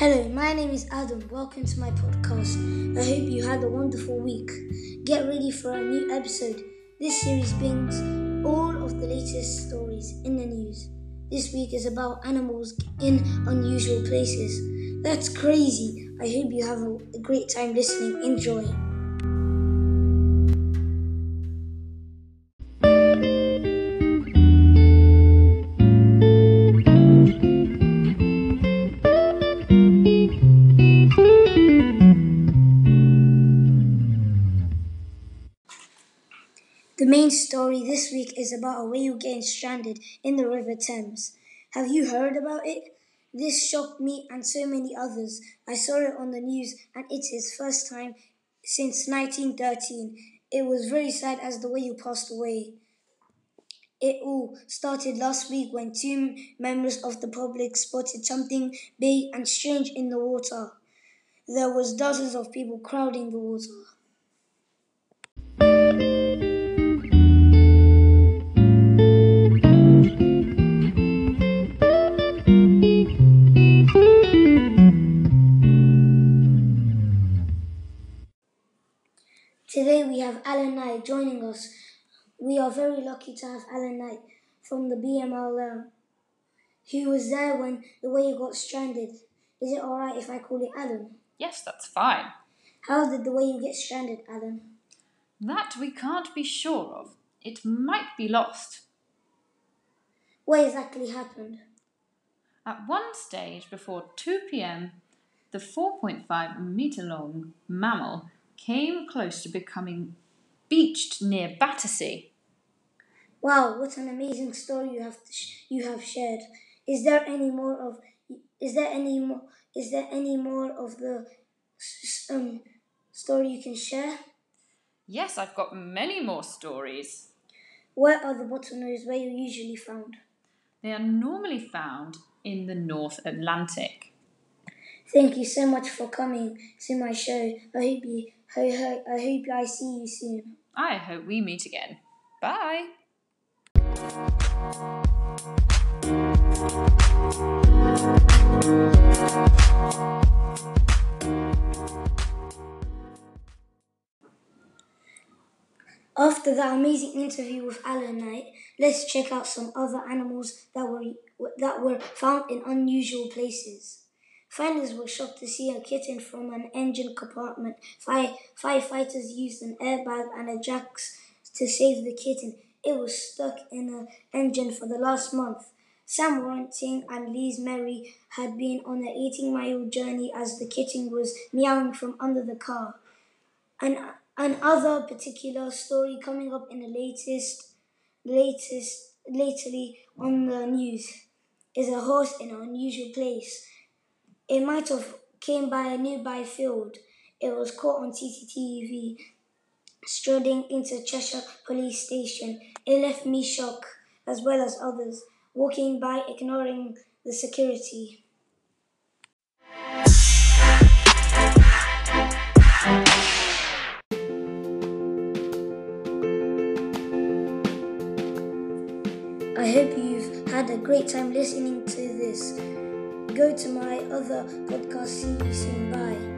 Hello, my name is Adam. Welcome to my podcast. I hope you had a wonderful week. Get ready for a new episode. This series brings all of the latest stories in the news. This week is about animals in unusual places. That's crazy. I hope you have a great time listening. Enjoy. The main story this week is about a whale getting stranded in the River Thames. Have you heard about it? This shocked me and so many others. I saw it on the news and it's his first time since 1913. It was very sad as the whale passed away. It all started last week when two members of the public spotted something big and strange in the water. There was dozens of people crowding the water. Have Alan Knight joining us. We are very lucky to have Alan Knight from the BMLM. He was there when the whale got stranded. Is it alright if I call it Alan? Yes, that's fine. How did the whale get stranded, Alan? That we can't be sure of. It might be lost. What exactly happened? At one stage before 2 pm, the 4.5 metre long mammal came close to becoming beached near Battersea. Wow, what an amazing story you have you have shared. Is there any more of is there any more is there any more of the um, story you can share? Yes, I've got many more stories. Where are the bottlenose whale usually found? They are normally found in the North Atlantic. Thank you so much for coming to my show. I hope you I hope I see you soon. I hope we meet again. Bye. After that amazing interview with Alan Knight, let's check out some other animals that were that were found in unusual places. Finders were shocked to see a kitten from an engine compartment. Fire, firefighters used an airbag and a jack to save the kitten. It was stuck in an engine for the last month. Sam Warrenting and Liz Mary had been on an 18 mile journey as the kitten was meowing from under the car. And another particular story coming up in the latest, latest, lately on the news is a horse in an unusual place. It might have came by a nearby field. It was caught on CCTV strolling into Cheshire Police Station. It left me shocked, as well as others, walking by ignoring the security. I hope you've had a great time listening to this. Go to my other podcast. See you soon. Bye.